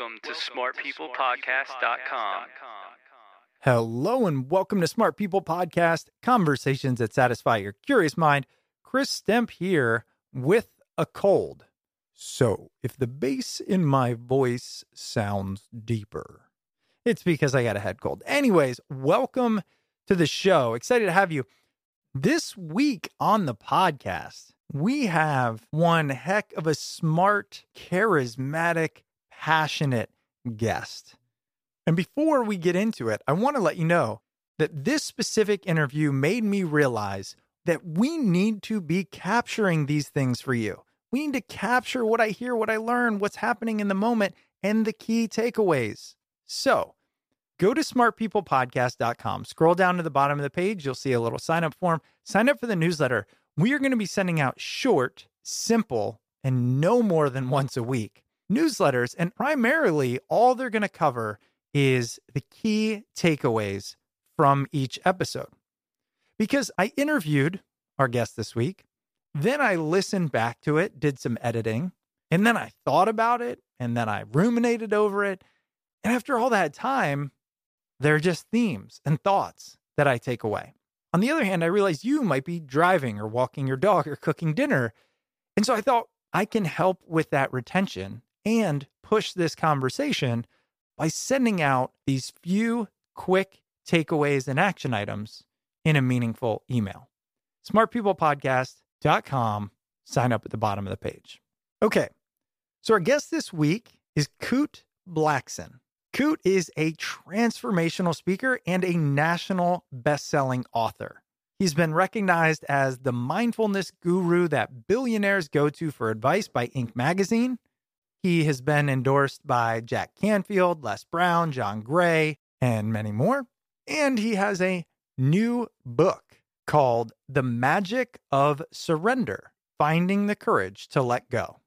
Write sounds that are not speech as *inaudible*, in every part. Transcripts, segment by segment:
Welcome to smartpeoplepodcast.com. Hello and welcome to Smart People Podcast, conversations that satisfy your curious mind. Chris Stemp here with a cold. So, if the bass in my voice sounds deeper, it's because I got a head cold. Anyways, welcome to the show. Excited to have you. This week on the podcast, we have one heck of a smart, charismatic, passionate guest. And before we get into it, I want to let you know that this specific interview made me realize that we need to be capturing these things for you. We need to capture what I hear, what I learn, what's happening in the moment, and the key takeaways. So go to smartpeoplepodcast.com, scroll down to the bottom of the page. You'll see a little sign up form. Sign up for the newsletter. We are going to be sending out short, simple, and no more than once a week newsletters. And primarily, all they're going to cover is the key takeaways from each episode. Because I interviewed our guest this week, then I listened back to it, did some editing, and then I thought about it, and then I ruminated over it. And after all that time, they're just themes and thoughts that I take away. On the other hand, I realized you might be driving or walking your dog or cooking dinner. And so I thought I can help with that retention and push this conversation by sending out these few quick takeaways and action items in a meaningful email. Smartpeoplepodcast.com. Sign up at the bottom of the page. Okay. So our guest this week is Kute Blackson. Kute is a transformational speaker and a national best-selling author. He's been recognized as the mindfulness guru that billionaires go to for advice by Inc. magazine he has been endorsed by Jack Canfield, Les Brown, John Gray, and many more. And he has a new book called The Magic of Surrender Finding the Courage to Let Go.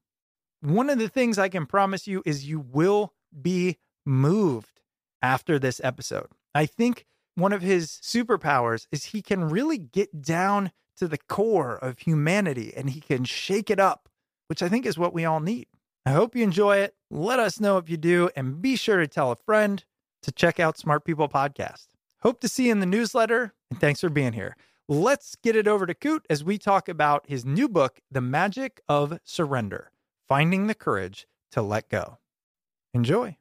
One of the things I can promise you is you will be moved after this episode. I think one of his superpowers is he can really get down to the core of humanity and he can shake it up, which I think is what we all need. I hope you enjoy it. Let us know if you do, and be sure to tell a friend to check out Smart People Podcast. Hope to see you in the newsletter, and thanks for being here. let's get it over to Kute as we talk about his new book, The Magic of Surrender Finding the Courage to Let Go. Enjoy.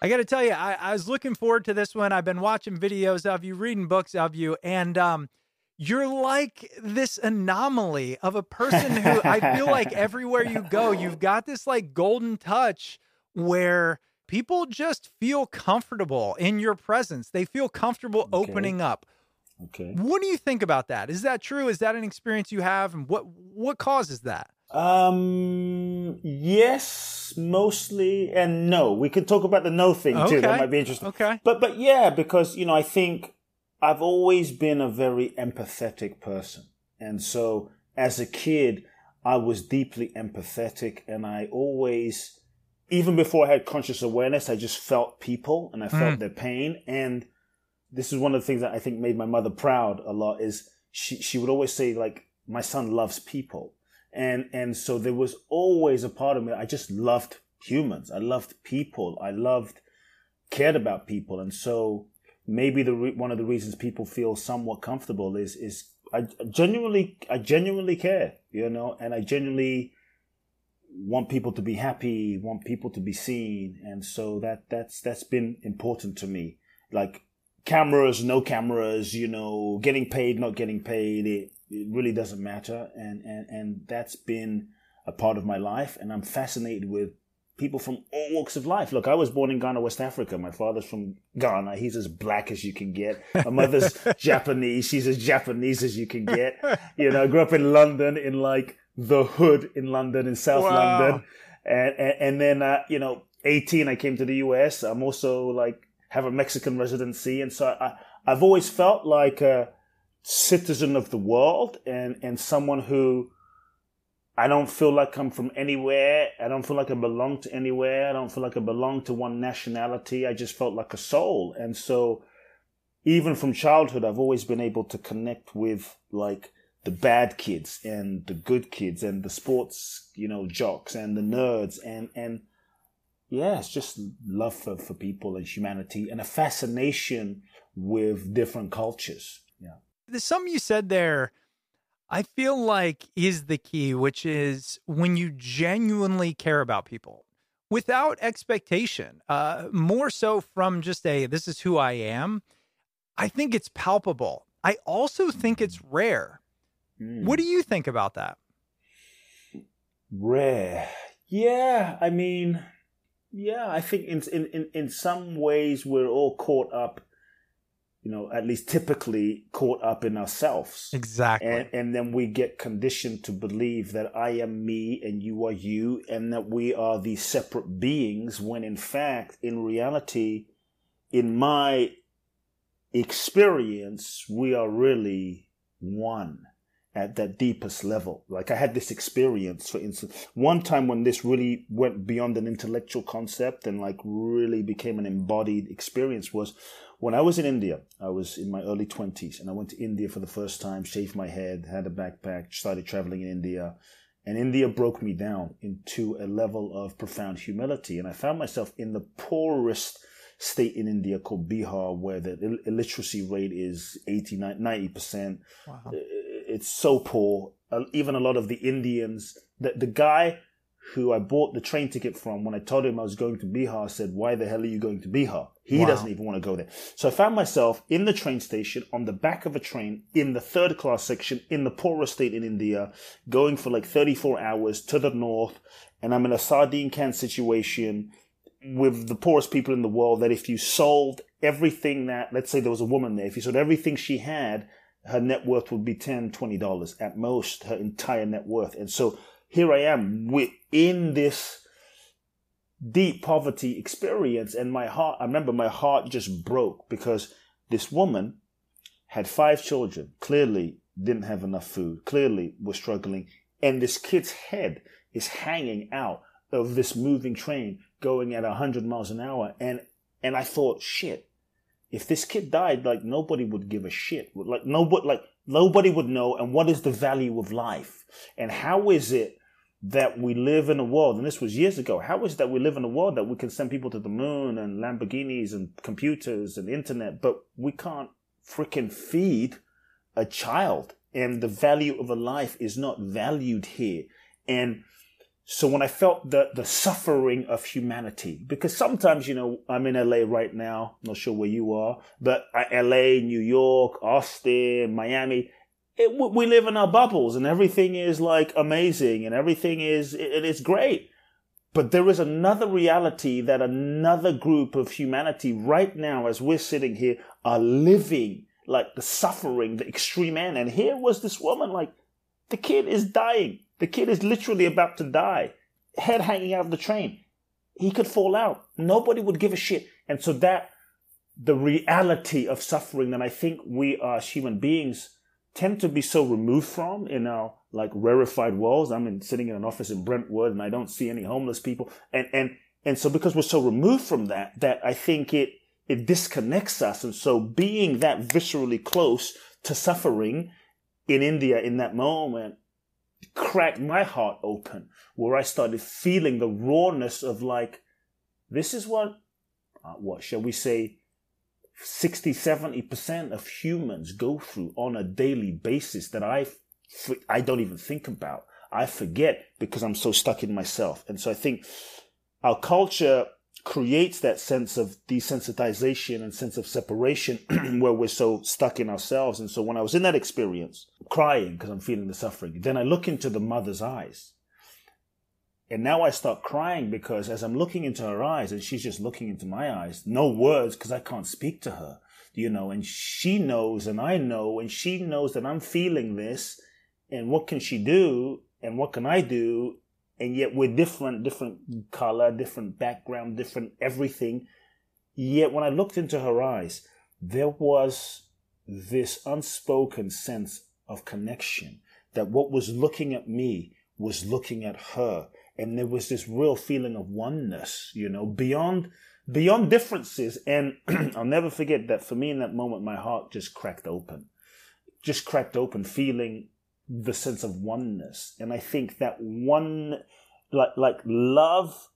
I got to tell you, I, I, was looking forward to this one. I've been watching videos of you, reading books of you, and um, you're like this anomaly of a person who I feel like *laughs* everywhere you go, you've got this like golden touch where people just feel comfortable in your presence. They feel comfortable okay. opening up. Okay. What do you think about that? Is that true? Is that an experience you have, and what what causes that? Um. Yes, mostly, and no. We could talk about the no thing okay. too. That might be interesting. Okay. But but yeah, because you know, I think I've always been a very empathetic person, and so as a kid, I was deeply empathetic, and I always, even before I had conscious awareness, I just felt people and I felt mm. their pain. And this is one of the things that I think made my mother proud a lot. Is she she would always say like, "My son loves people." And and so there was always a part of me i just loved humans. I loved people. I loved cared about people. And so maybe the re- one of the reasons people feel somewhat comfortable is is i genuinely i genuinely care you know? And i genuinely want people to be happy want people to be seen. And so that that's that's been important to me. Like cameras no cameras you know getting paid not getting paid it it really doesn't matter. And, and, and that's been a part of my life. And I'm fascinated with people from all walks of life. Look, I was born in Ghana, West Africa. My father's from Ghana. He's as black as you can get. My mother's *laughs* Japanese. She's as Japanese as you can get. You know, I grew up in London in like the hood in London, in South wow. London. And, and, and then, uh, you know, 18, I came to the US. I'm also like, have a Mexican residency. And so I, I've always felt like, uh, citizen of the world and, and someone who I don't feel like I'm from anywhere. I don't feel like I belong to anywhere. I don't feel like I belong to one nationality. I just felt like a soul. And so even from childhood, I've always been able to connect with like the bad kids and the good kids and the sports, you know, jocks and the nerds and, and yeah, it's just love for, for people and humanity and a fascination with different cultures. There's something you said there I feel like is the key, which is when you genuinely care about people without expectation, uh, more so from just a this is who I am. I think it's palpable. I also think it's rare. Mm. What do you think about that? Rare. Yeah, I mean, yeah, I think in in in some ways we're all caught up you know, at least typically caught up in ourselves. Exactly. And, and, then we get conditioned to believe that I am me and you are you and that we are these separate beings when in fact, in reality, in my experience, we are really one at that deepest level. Like I had this experience, for instance, one time when this really went beyond an intellectual concept and like really became an embodied experience was when I was in India. I was in my early twenties and I went to India for the first time, shaved my head, had a backpack, started traveling in India. And India broke me down into a level of profound humility. And I found myself in the poorest state in India called Bihar, where the illiteracy rate is 80, 90%. Wow uh, it's so poor. Uh, even a lot of the Indians, the, the guy who I bought the train ticket from, when I told him I was going to Bihar, said, Why the hell are you going to Bihar? He wow. doesn't even want to go there. So I found myself in the train station on the back of a train in the third class section in the poorest state in India, going for like 34 hours to the north. And I'm in a sardine can situation with the poorest people in the world that if you sold everything that, let's say there was a woman there, if you sold everything she had, her net worth would be 10 $20 at most, her entire net worth. And so here I am within this deep poverty experience, and my heart, I remember my heart just broke because this woman had five children, clearly didn't have enough food, clearly was struggling, and this kid's head is hanging out of this moving train going at 100 miles an hour. And, and I thought, shit, if this kid died, like nobody would give a shit. Like nobody, like nobody would know. And what is the value of life? And how is it that we live in a world, and this was years ago. How is it that we live in a world that we can send people to the moon and Lamborghinis and computers and internet, but we can't freaking feed a child? And the value of a life is not valued here. And so when I felt the, the suffering of humanity, because sometimes, you know, I'm in LA right now, not sure where you are, but LA, New York, Austin, Miami, it, we live in our bubbles and everything is like amazing and everything is, it is great. But there is another reality that another group of humanity right now, as we're sitting here, are living like the suffering, the extreme end. And here was this woman, like, the kid is dying. The kid is literally about to die, head hanging out of the train. He could fall out. Nobody would give a shit. And so that, the reality of suffering that I think we as human beings tend to be so removed from in our like rarefied worlds. I'm in, sitting in an office in Brentwood and I don't see any homeless people. And, and, and so because we're so removed from that, that I think it, it disconnects us. And so being that viscerally close to suffering in India in that moment cracked my heart open where I started feeling the rawness of like, this is what, uh, what shall we say, 60, 70% of humans go through on a daily basis that I, I don't even think about. I forget because I'm so stuck in myself. And so I think our culture creates that sense of desensitization and sense of separation *clears throat* where we're so stuck in ourselves. And so when I was in that experience, crying because I'm feeling the suffering, then I look into the mother's eyes and now I start crying because as I'm looking into her eyes and she's just looking into my eyes, no words because I can't speak to her, you know, and she knows and I know and she knows that I'm feeling this and what can she do and what can I do? And yet we're different, different color, different background, different everything. Yet when I looked into her eyes, there was this unspoken sense of connection that what was looking at me was looking at her and there was this real feeling of oneness, you know, beyond beyond differences. And *clears throat* I'll never forget that for me in that moment, my heart just cracked open, just cracked open, feeling the sense of oneness. And I think that one, like like love,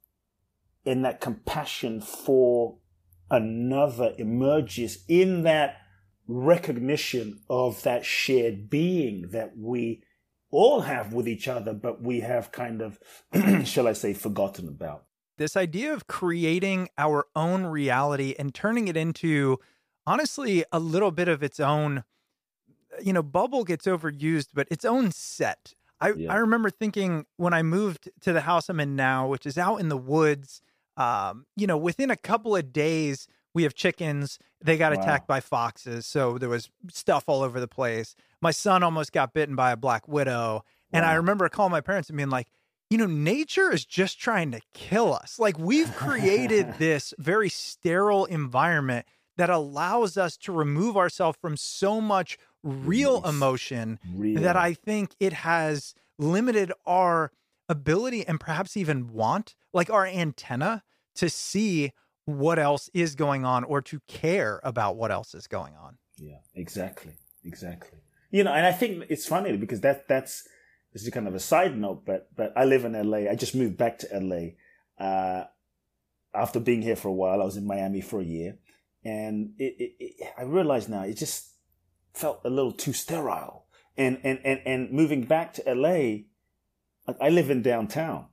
and that compassion for another emerges in that recognition of that shared being that we all have with each other, but we have kind of, *clears throat* shall I say, forgotten about. This idea of creating our own reality and turning it into, honestly, a little bit of its own, you know, bubble gets overused, but its own set. I, yeah. I remember thinking when I moved to the house I'm in now, which is out in the woods, um, you know, within a couple of days, we have chickens. They got wow. attacked by foxes. So there was stuff all over the place. My son almost got bitten by a black widow. And I remember calling my parents and being like, you know, nature is just trying to kill us. Like we've created *laughs* this very sterile environment that allows us to remove ourselves from so much real emotion real. that I think it has limited our ability and perhaps even want, like our antenna to see what else is going on or to care about what else is going on. Yeah, exactly. Exactly. You know, and I think it's funny because that that's this is kind of a side note, but but I live in LA. I just moved back to LA uh, after being here for a while. I was in Miami for a year, and it, it, it, I realize now it just felt a little too sterile. And and and and moving back to LA, I live in downtown,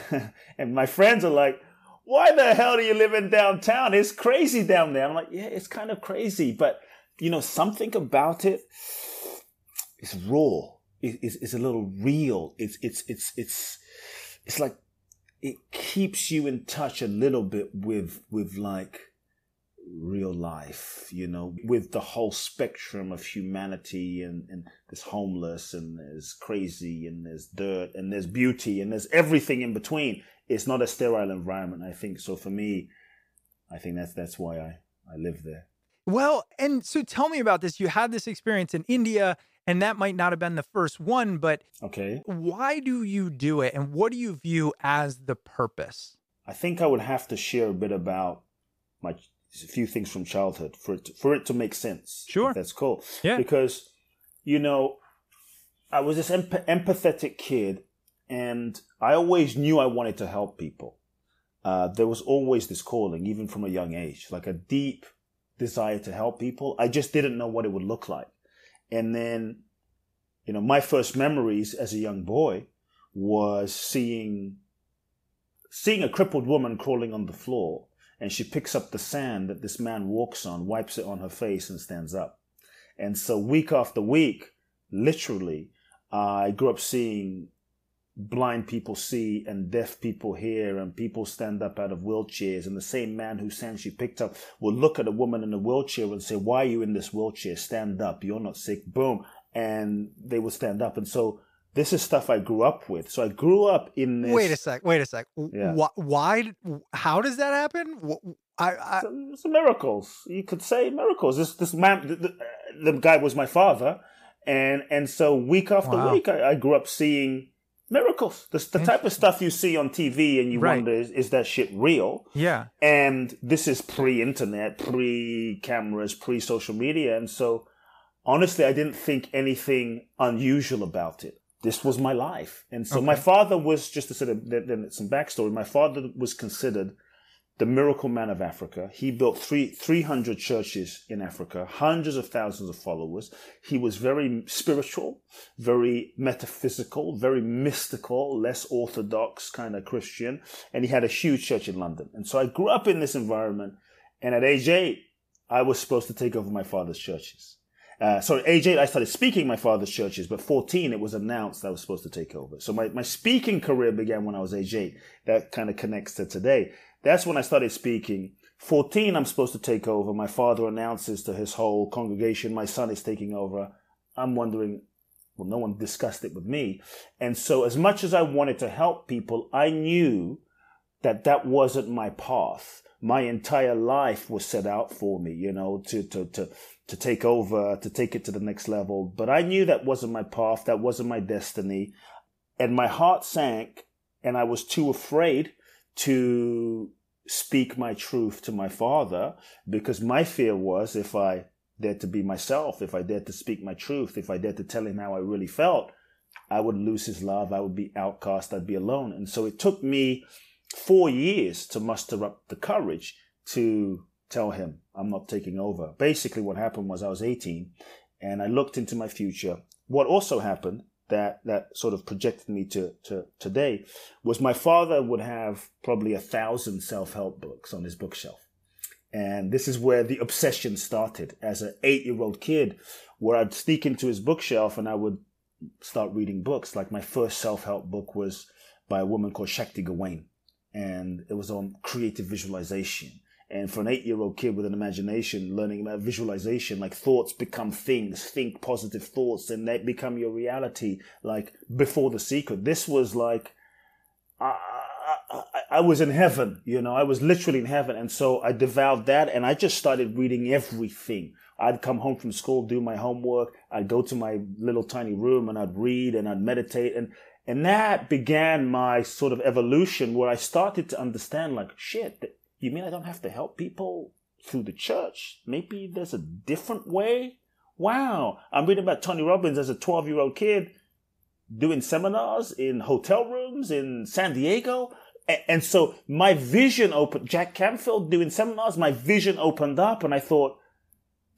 *laughs* and my friends are like, why the hell do you live in downtown? It's crazy down there. I'm like, yeah, it's kind of crazy, but you know, something about it—it's raw. It's, it's a little real. It's, it's, it's, it's, it's like it keeps you in touch a little bit with, with like real life, you know, with the whole spectrum of humanity and, and there's homeless and there's crazy and there's dirt and there's beauty and there's everything in between it's not a sterile environment. I think so. For me, I think that's that's why I I live there. Well, and so tell me about this. You had this experience in India, and that might not have been the first one, but okay, why do you do it, and what do you view as the purpose? I think I would have to share a bit about my a few things from childhood for it to, for it to make sense. Sure, that's cool. Yeah, because you know, I was this empathetic kid And I always knew I wanted to help people. Uh, there was always this calling, even from a young age, like a deep desire to help people. I just didn't know what it would look like. And then, you know, my first memories as a young boy was seeing seeing a crippled woman crawling on the floor and she picks up the sand that this man walks on, wipes it on her face, and stands up. And so, week after week, literally, I grew up seeing blind people see and deaf people hear and people stand up out of wheelchairs and the same man who sand she picked up will look at a woman in a wheelchair and say why are you in this wheelchair stand up you're not sick boom and they would stand up and so this is stuff I grew up with. So I grew up in this. Wait a sec. Wait a sec. Yeah. Why, why? How does that happen? I, I... Some, some, miracles. You could say miracles. This this man, the, the, the, guy was my father, and and so week after wow. week, I, I, grew up seeing miracles. The, the type of stuff you see on TV, and you right. wonder is, is that shit real? Yeah. And this is pre-internet, pre-cameras, pre-social media, and so honestly, I didn't think anything unusual about it this was my life. And so okay. my father was just to sort of then some backstory. My father was considered the miracle man of Africa. He built three, 300 churches in Africa, hundreds of thousands of followers. He was very spiritual, very metaphysical, very mystical, less orthodox kind of Christian. And he had a huge church in London. And so I grew up in this environment. And at age eight, I was supposed to take over my father's churches. Uh, age eight, I started speaking my father's churches, but 14, it was announced that I was supposed to take over. So my, my speaking career began when I was age eight. That kind of connects to today. That's when I started speaking. 14, I'm supposed to take over. My father announces to his whole congregation, my son is taking over. I'm wondering, well, no one discussed it with me. And so as much as I wanted to help people, I knew that that wasn't my path. My entire life was set out for me, you know, to, to, to, to take over, to take it to the next level. But I knew that wasn't my path, that wasn't my destiny. And my heart sank, and I was too afraid to speak my truth to my father because my fear was if I dared to be myself, if I dared to speak my truth, if I dared to tell him how I really felt, I would lose his love, I would be outcast, I'd be alone. And so it took me four years to muster up the courage to tell him I'm not taking over. Basically, what happened was I was 18 and I looked into my future. What also happened that, that sort of projected me to, to today was my father would have probably a thousand self-help books on his bookshelf. And this is where the obsession started as an eight year old kid, where I'd sneak into his bookshelf and I would start reading books. Like my first self help book was by a woman called Shakti Gawain, and it was on creative visualization. And for an eight year old kid with an imagination, learning about visualization, like thoughts become things, think positive thoughts, and they become your reality. Like before the secret, this was like, I, I, I, was in heaven, you know, I was literally in heaven. And so I devoured that and I just started reading everything. I'd come home from school, do my homework. I'd go to my little tiny room and I'd read and I'd meditate. And, and that began my sort of evolution where I started to understand like, shit, you mean I don't have to help people through the church? Maybe there's a different way? Wow. I'm reading about Tony Robbins as a 12 year old kid doing seminars in hotel rooms in San Diego. And so my vision opened, Jack Canfield doing seminars, my vision opened up and I thought,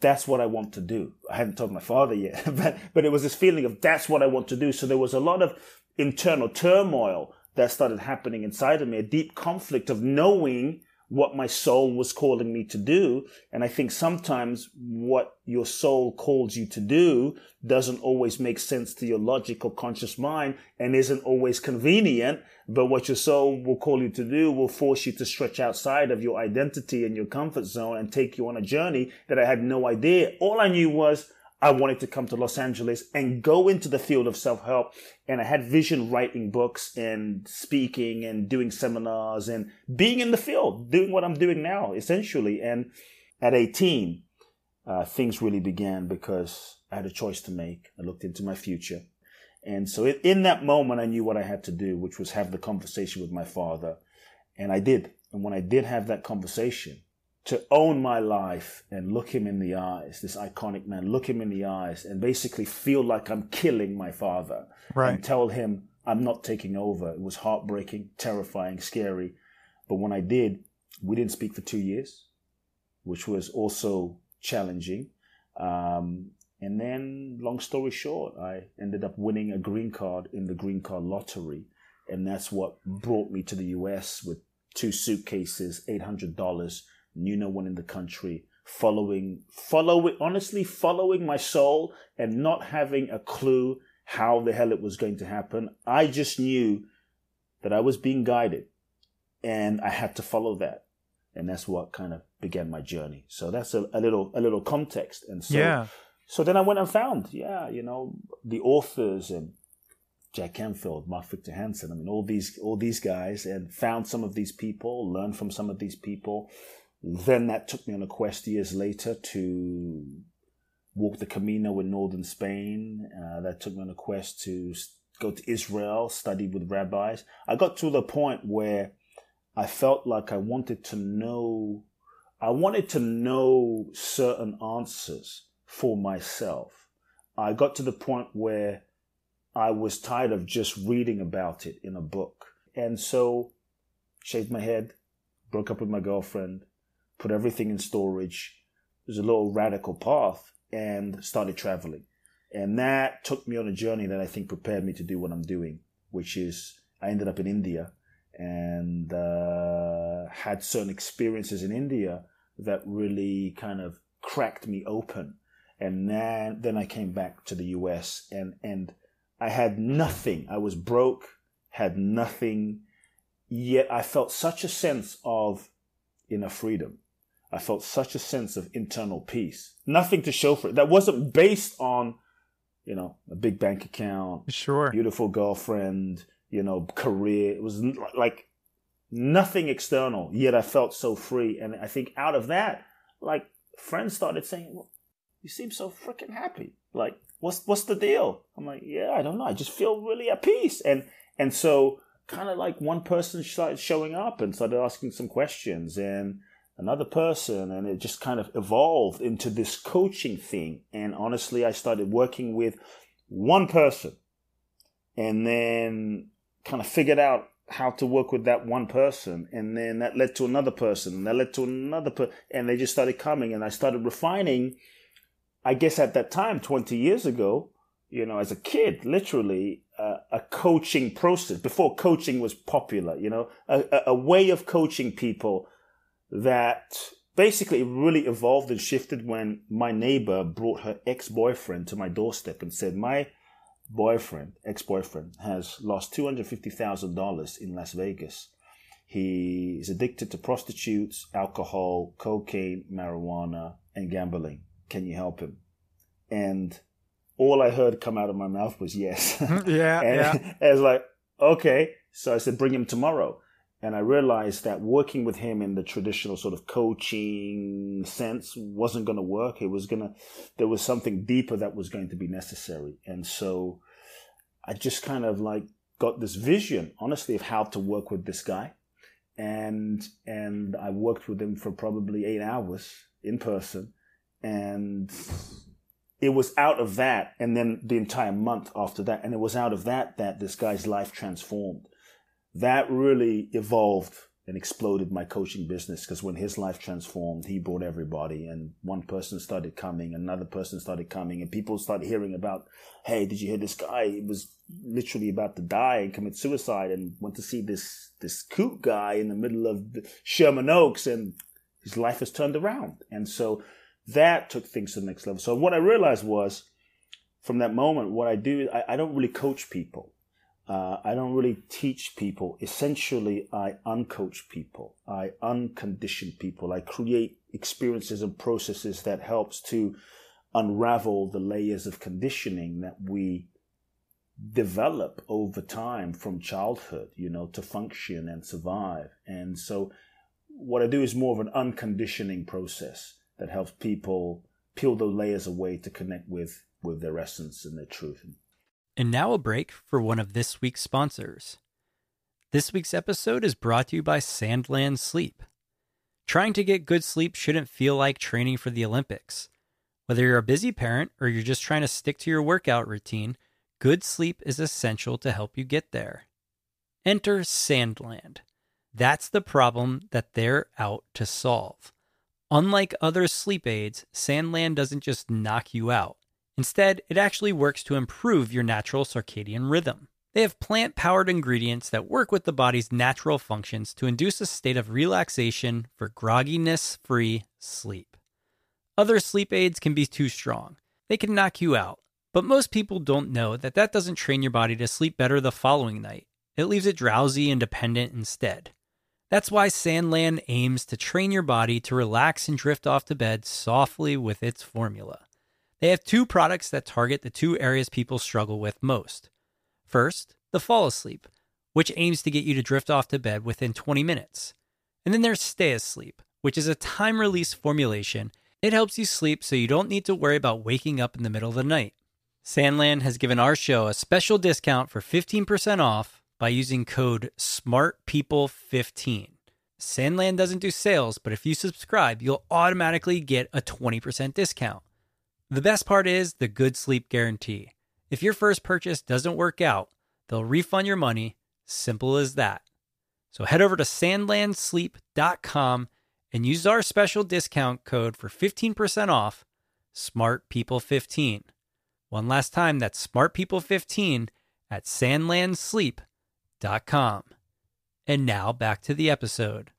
that's what I want to do. I hadn't told my father yet, *laughs* but, but it was this feeling of that's what I want to do. So there was a lot of internal turmoil that started happening inside of me, a deep conflict of knowing what my soul was calling me to do. And I think sometimes what your soul calls you to do doesn't always make sense to your logical conscious mind and isn't always convenient. But what your soul will call you to do will force you to stretch outside of your identity and your comfort zone and take you on a journey that I had no idea. All I knew was I wanted to come to Los Angeles and go into the field of self help. And I had vision writing books and speaking and doing seminars and being in the field, doing what I'm doing now, essentially. And at 18, uh, things really began because I had a choice to make. I looked into my future. And so in that moment, I knew what I had to do, which was have the conversation with my father. And I did. And when I did have that conversation, to own my life and look him in the eyes, this iconic man, look him in the eyes and basically feel like I'm killing my father right. and tell him, I'm not taking over. It was heartbreaking, terrifying, scary. But when I did, we didn't speak for two years, which was also challenging. Um, and then, long story short, I ended up winning a green card in the green card lottery. And that's what brought me to the US with two suitcases, $800, knew no one in the country, following, following, honestly, following my soul and not having a clue how the hell it was going to happen. I just knew that I was being guided and I had to follow that. And that's what kind of began my journey. So that's a, a little, a little context. And so, yeah. so then I went and found, yeah, you know, the authors and Jack Canfield, Mark Victor Hansen. I mean, all these, all these guys and found some of these people, learned from some of these people. Then that took me on a quest years later to walk the Camino in northern Spain. Uh, that took me on a quest to go to Israel, study with rabbis. I got to the point where I felt like I wanted to know, I wanted to know certain answers for myself. I got to the point where I was tired of just reading about it in a book. And so shaved my head, broke up with my girlfriend, put everything in storage. Was a little radical path and started traveling. And that took me on a journey that I think prepared me to do what I'm doing, which is I ended up in India and uh, had certain experiences in India that really kind of cracked me open. And then, then I came back to the US and, and I had nothing. I was broke, had nothing, yet I felt such a sense of inner freedom. I felt such a sense of internal peace. Nothing to show for it. That wasn't based on, you know, a big bank account, sure, beautiful girlfriend, you know, career. It was like nothing external. Yet I felt so free, and I think out of that, like friends started saying, well, "You seem so freaking happy. Like, what's what's the deal?" I'm like, "Yeah, I don't know. I just feel really at peace." And and so kind of like one person started showing up and started asking some questions and another person and it just kind of evolved into this coaching thing. And honestly i started working with one person and then kind of figured out how to work with that one person. And then that led to another person and that led to another person and they just started coming and i started refining i guess at that time 20 years ago you know as a kid literally uh, a coaching process before coaching was popular you know a, a way of coaching people that basically really evolved and shifted when my neighbor brought her ex-boyfriend to my doorstep and said my boyfriend ex-boyfriend has lost $250000 in las vegas. He is addicted to prostitutes alcohol cocaine marijuana and gambling. Can you help him? And all i heard come out of my mouth was yes. *laughs* Yeah *laughs* and yeah. I was like okay. So i said bring him tomorrow and I realized that working with him in the traditional sort of coaching sense wasn't going to work. It was going to, there was something deeper that was going to be necessary. And so I just kind of like got this vision, honestly, of how to work with this guy. And, and I worked with him for probably eight hours in person. And it was out of that. And then the entire month after that. And it was out of that that this guy's life transformed that really evolved and exploded my coaching business because when his life transformed, he brought everybody and one person started coming, another person started coming and people started hearing about, Hey, did you hear this guy? He was literally about to die and commit suicide and went to see this, this kook guy in the middle of Sherman Oaks and his life has turned around. And so that took things to the next level. So what I realized was from that moment, what I do, I, I don't really coach people. Uh, I don't really teach people. Essentially, I uncoach people. I uncondition people. I create experiences and processes that helps to unravel the layers of conditioning that we develop over time from childhood, you know, to function and survive. And so what I do is more of an unconditioning process that helps people peel those layers away to connect with, with their essence and their truth. And now a break for one of this week's sponsors. This week's episode is brought to you by Sandland Sleep. Trying to get good sleep shouldn't feel like training for the Olympics. Whether you're a busy parent or you're just trying to stick to your workout routine, good sleep is essential to help you get there. Enter Sandland. That's the problem that they're out to solve. Unlike other sleep aids, Sandland doesn't just knock you out. Instead, it actually works to improve your natural circadian rhythm. They have plant powered ingredients that work with the body's natural functions to induce a state of relaxation for grogginess free sleep. Other sleep aids can be too strong, they can knock you out. But most people don't know that that doesn't train your body to sleep better the following night. It leaves it drowsy and dependent instead. That's why Sandland aims to train your body to relax and drift off to bed softly with its formula. They have two products that target the two areas people struggle with most. First, the fall asleep, which aims to get you to drift off to bed within 20 minutes. And then there's stay asleep, which is a time release formulation. It helps you sleep so you don't need to worry about waking up in the middle of the night. Sandland has given our show a special discount for 15% off by using code SMARTPeople15. Sandland doesn't do sales, but if you subscribe, you'll automatically get a 20% discount. The best part is the good sleep guarantee. If your first purchase doesn't work out, they'll refund your money. Simple as that. So head over to sandlandsleep.com and use our special discount code for 15% off Smart People 15. One last time, that's Smart People 15 at sandlandsleep.com. And now back to the episode.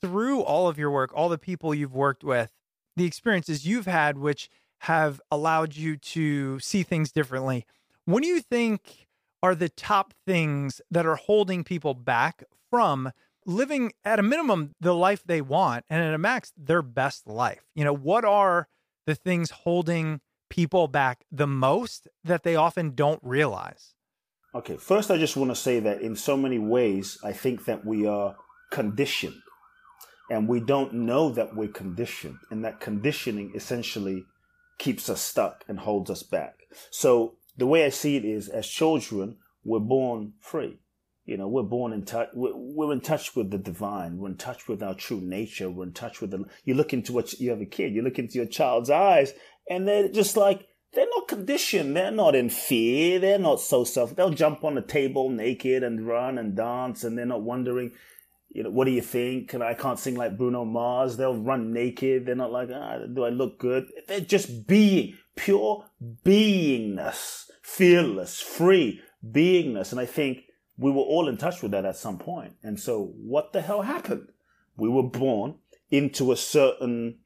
Through all of your work, all the people you've worked with, the experiences you've had, which have allowed you to see things differently. What do you think are the top things that are holding people back from living at a minimum the life they want and at a max their best life? You know, what are the things holding people back the most that they often don't realize? Okay, first, I just want to say that in so many ways, I think that we are conditioned and we don't know that we're conditioned, and that conditioning essentially keeps us stuck and holds us back. So the way I see it is as children, we're born free. You know, we're born in touch, we're in touch with the divine. We're in touch with our true nature. We're in touch with the, you look into what you have a kid, you look into your child's eyes and they're just like, they're not conditioned. They're not in fear. They're not so self. They'll jump on the table naked and run and dance and they're not wondering, you know, what do you think? And I can't sing like Bruno Mars. They'll run naked. They're not like, ah, do I look good? They're just being, pure beingness, fearless, free beingness. And I think we were all in touch with that at some point. And so what the hell happened? We were born into a certain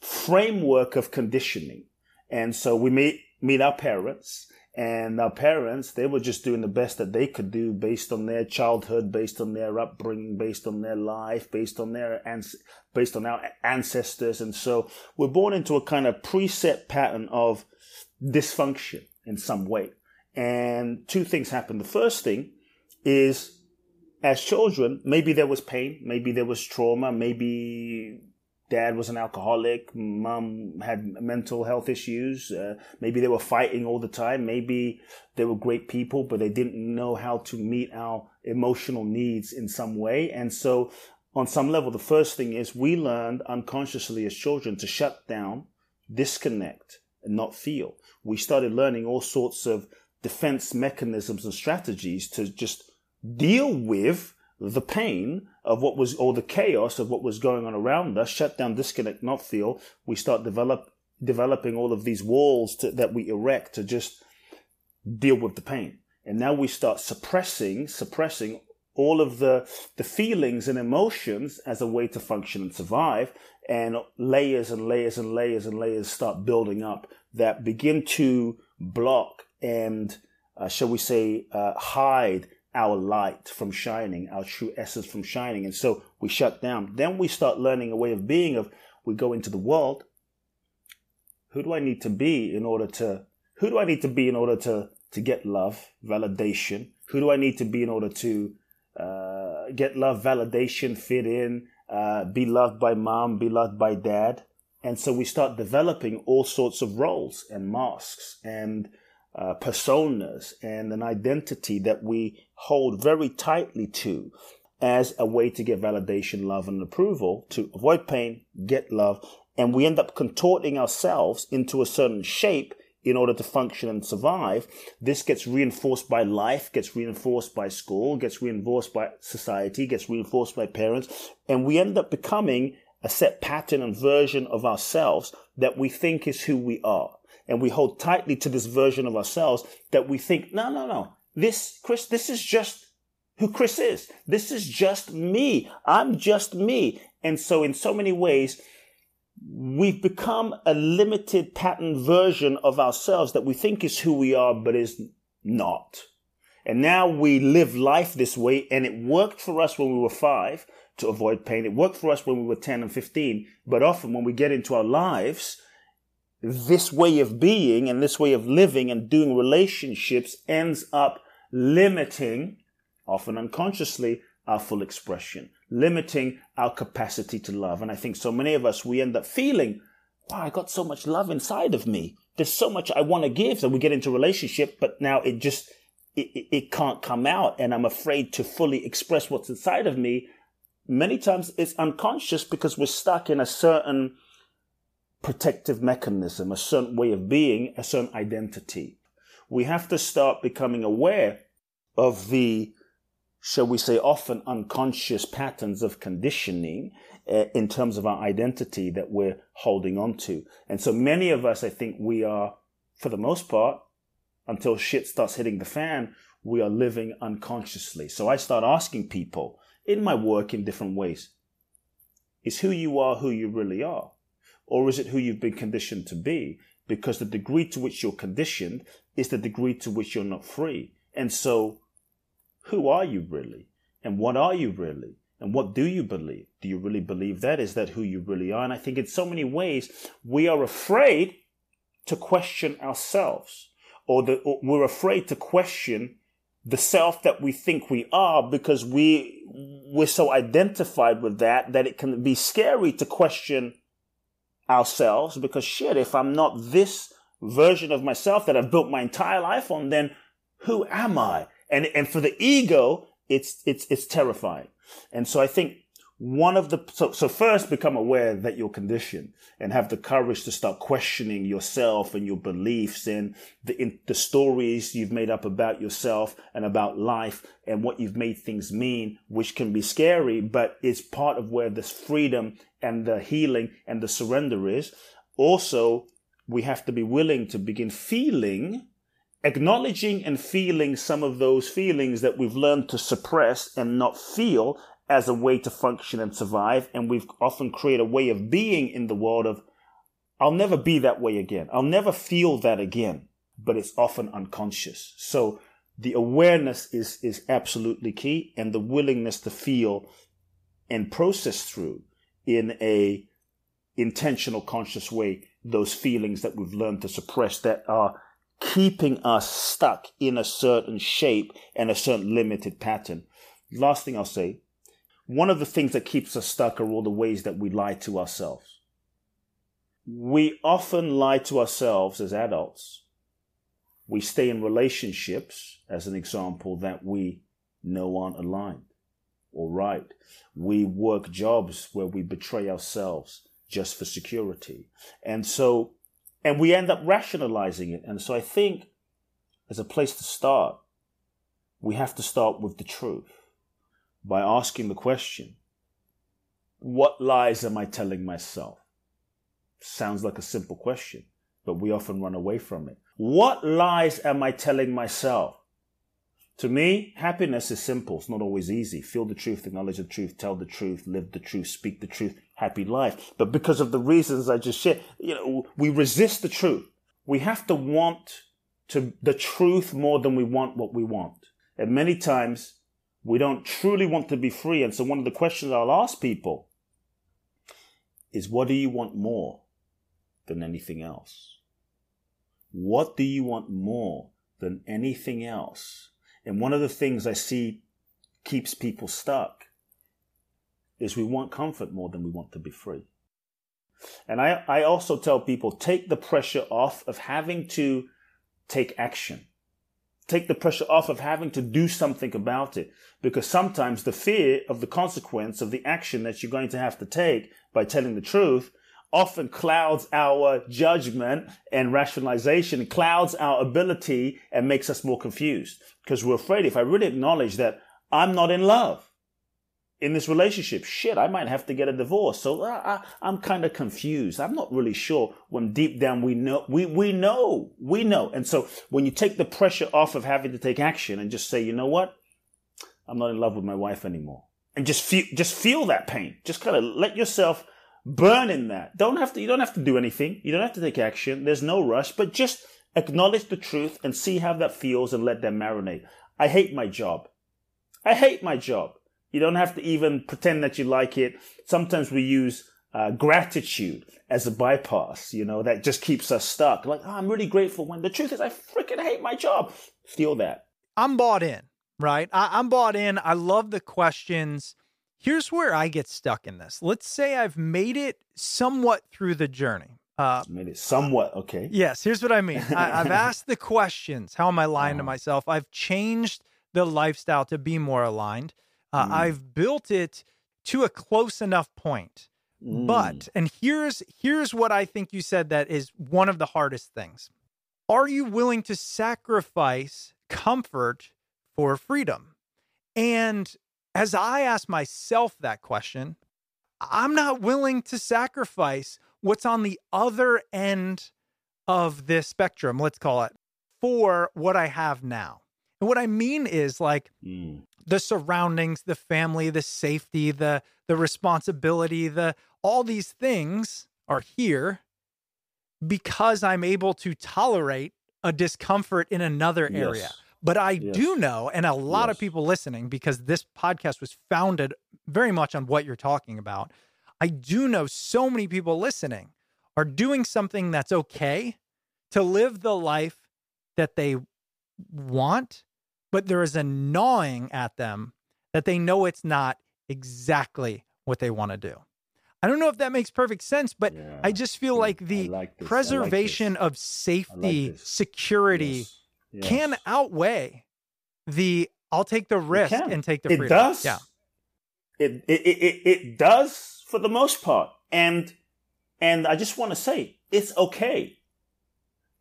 framework of conditioning. And so we meet, meet our parents and our parents, they were just doing the best that they could do based on their childhood, based on their upbringing, based on their life, based on their based on our ancestors. And so we're born into a kind of preset pattern of dysfunction in some way. And two things happen. The first thing is as children, maybe there was pain, maybe there was trauma, maybe dad was an alcoholic, mom had mental health issues. Uh, maybe they were fighting all the time. Maybe they were great people, but they didn't know how to meet our emotional needs in some way. And so, on some level, the first thing is we learned unconsciously as children to shut down, disconnect, and not feel. We started learning all sorts of defense mechanisms and strategies to just deal with the pain of what was, or the chaos of what was going on around us, shut down, disconnect, not feel, we start develop, developing all of these walls to, that we erect to just deal with the pain. And now we start suppressing, suppressing all of the, the feelings and emotions as a way to function and survive. And layers and layers and layers and layers start building up that begin to block and, uh, shall we say, uh, hide our light from shining, our true essence from shining. And so we shut down. Then we start learning a way of being of we go into the world. Who do I need to be in order to who do I need to be in order to to get love, validation? Who do I need to be in order to uh, get love, validation, fit in, uh, be loved by mom, be loved by dad? And so we start developing all sorts of roles and masks and uh, personas and an identity that we hold very tightly to as a way to get validation, love, and approval, to avoid pain, get love, and we end up contorting ourselves into a certain shape in order to function and survive. This gets reinforced by life, gets reinforced by school, gets reinforced by society, gets reinforced by parents, and we end up becoming a set pattern and version of ourselves that we think is who we are. And we hold tightly to this version of ourselves that we think, no, no, no, this, Chris, this is just who Chris is. This is just me. I'm just me. And so in so many ways, we've become a limited pattern version of ourselves that we think is who we are, but is not. And now we live life this way, and it worked for us when we were five to avoid pain. It worked for us when we were 10 and 15, but often when we get into our lives, this way of being and this way of living and doing relationships ends up limiting, often unconsciously, our full expression, limiting our capacity to love. And I think so many of us, we end up feeling, wow, I got so much love inside of me. There's so much I want to give. So we get into relationship, but now it just, it, it, it can't come out. And I'm afraid to fully express what's inside of me. Many times it's unconscious because we're stuck in a certain protective mechanism, a certain way of being, a certain identity. We have to start becoming aware of the shall we say, often unconscious patterns of conditioning uh, in terms of our identity that we're holding on to. And so many of us, I think we are, for the most part, until shit starts hitting the fan, we are living unconsciously. So I start asking people in my work in different ways is who you are who you really are? Or is it who you've been conditioned to be? Because the degree to which you're conditioned is the degree to which you're not free. And so who are you really? And what are you really? And what do you believe? Do you really believe that? Is that who you really are? And I think in so many ways, we are afraid to question ourselves, or, the, or we're afraid to question the self that we think we are because we we're so identified with that that it can be scary to question ourselves because shit if i'm not this version of myself that i've built my entire life on then who am i and, and for the ego, it's, it's, it's terrifying. And so I think one of the, so, so first become aware that you're conditioned and have the courage to start questioning yourself and your beliefs and the, in, the stories you've made up about yourself and about life and what you've made things mean, which can be scary, but it's part of where this freedom and the healing and the surrender is. Also, we have to be willing to begin feeling acknowledging and feeling some of those feelings that we've learned to suppress and not feel as a way to function and survive. And we've often created a way of being in the world of, I'll never be that way again. I'll never feel that again. But it's often unconscious. So the awareness is, is absolutely key and the willingness to feel and process through in a intentional conscious way those feelings that we've learned to suppress that are keeping us stuck in a certain shape and a certain limited pattern. Last thing I'll say one of the things that keeps us stuck are all the ways that we lie to ourselves. We often lie to ourselves as adults. We stay in relationships, as an example, that we know aren't aligned or right. We work jobs where we betray ourselves just for security. And so and we end up rationalizing it. And so I think as a place to start, we have to start with the truth by asking the question, what lies am I telling myself? Sounds like a simple question, but we often run away from it. What lies am I telling myself? To me, happiness is simple. It's not always easy. Feel the truth, acknowledge the truth, tell the truth, live the truth, speak the truth, happy life. But because of the reasons I just shared, you know, we resist the truth. We have to want to the truth more than we want what we want. And many times we don't truly want to be free. And so one of the questions I'll ask people is what do you want more than anything else? What do you want more than anything else? And one of the things I see keeps people stuck is we want comfort more than we want to be free. And I, I also tell people take the pressure off of having to take action. Take the pressure off of having to do something about it. Because sometimes the fear of the consequence of the action that you're going to have to take by telling the truth often clouds our judgment and rationalization, clouds our ability and makes us more confused because we're afraid if I really acknowledge that I'm not in love in this relationship, shit, I might have to get a divorce. So I, am kind of confused. I'm not really sure when deep down we know, we, we know, we know. And so when you take the pressure off of having to take action and just say, you know what? I'm not in love with my wife anymore. And just feel, just feel that pain. Just kind of let yourself burn in that. Don't have to, you don't have to do anything. You don't have to take action. There's no rush, but just acknowledge the truth and see how that feels and let them marinate. I hate my job. I hate my job. You don't have to even pretend that you like it. Sometimes we use uh, gratitude as a bypass, you know, that just keeps us stuck. Like, oh, I'm really grateful when the truth is I freaking hate my job. Feel that. I'm bought in, right? I- I'm bought in. I love the questions. Here's where I get stuck in this. Let's say I've made it somewhat through the journey. Uh, made it somewhat okay. Yes, here's what I mean. I, *laughs* have asked the questions. How am I lying uh-huh. to myself? I've changed the lifestyle to be more aligned. Uh, mm. I've built it to a close enough point. Mm. But and here's here's what I think you said that is one of the hardest things. Are you willing to sacrifice comfort for freedom? And as I ask myself that question, I'm not willing to sacrifice what's on the other end of this spectrum, let's call it, for what I have now. And what I mean is like mm. The surroundings, the family, the safety, the the responsibility, the all these things are here because I'm able to tolerate a discomfort in another yes. area. But I yes. do know, and a lot yes. of people listening, because this podcast was founded very much on what you're talking about. I do know so many people listening are doing something that's okay to live the life that they want, but there is a gnawing at them that they know it's not exactly what they want to do. I don't know if that makes perfect sense, but yeah, I just feel yeah, like the like preservation like of safety, like security yes. Yes. can outweigh the I'll take the risk and take the freedom. It does. Yeah. It, it, it, it does for the most part. And, and I just want to say it's okay.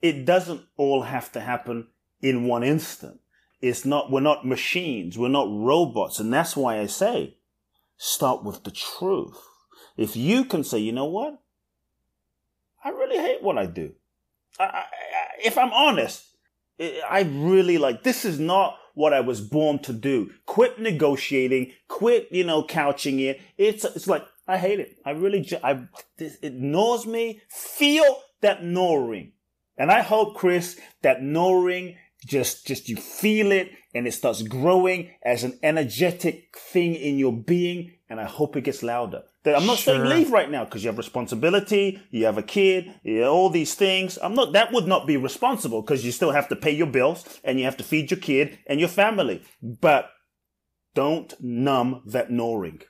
It doesn't all have to happen in one instant. It's not, we're not machines. We're not robots. And that's why I say start with the truth. If you can say, you know what? I really hate what I do. I, I, if I'm honest, I really like, this is not what I was born to do. Quit negotiating, quit, you know, couching it. It's, it's like, I hate it. I really, ju- I, this, it gnaws me. Feel that gnawing. And I hope, Chris, that gnawing just, just you feel it and it starts growing as an energetic thing in your being. And I hope it gets louder. I'm not sure. saying leave right now because you have responsibility, you have a kid, you know, all these things. I'm not, that would not be responsible because you still have to pay your bills and you have to feed your kid and your family. But don't numb that gnawing.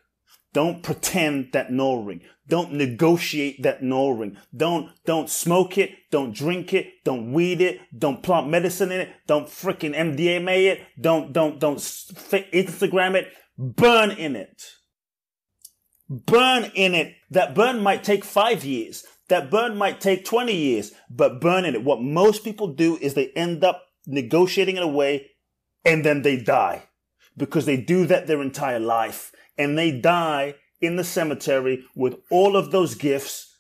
Don't pretend that gnawing. Don't negotiate that gnawing. Don't, don't smoke it. Don't drink it. Don't weed it. Don't plant medicine in it. Don't freaking MDMA it. Don't, don't, don't Instagram it. Burn in it. Burn in it. That burn might take five years. That burn might take 20 years, but burn in it. What most people do is they end up negotiating it away and then they die because they do that their entire life and they die in the cemetery with all of those gifts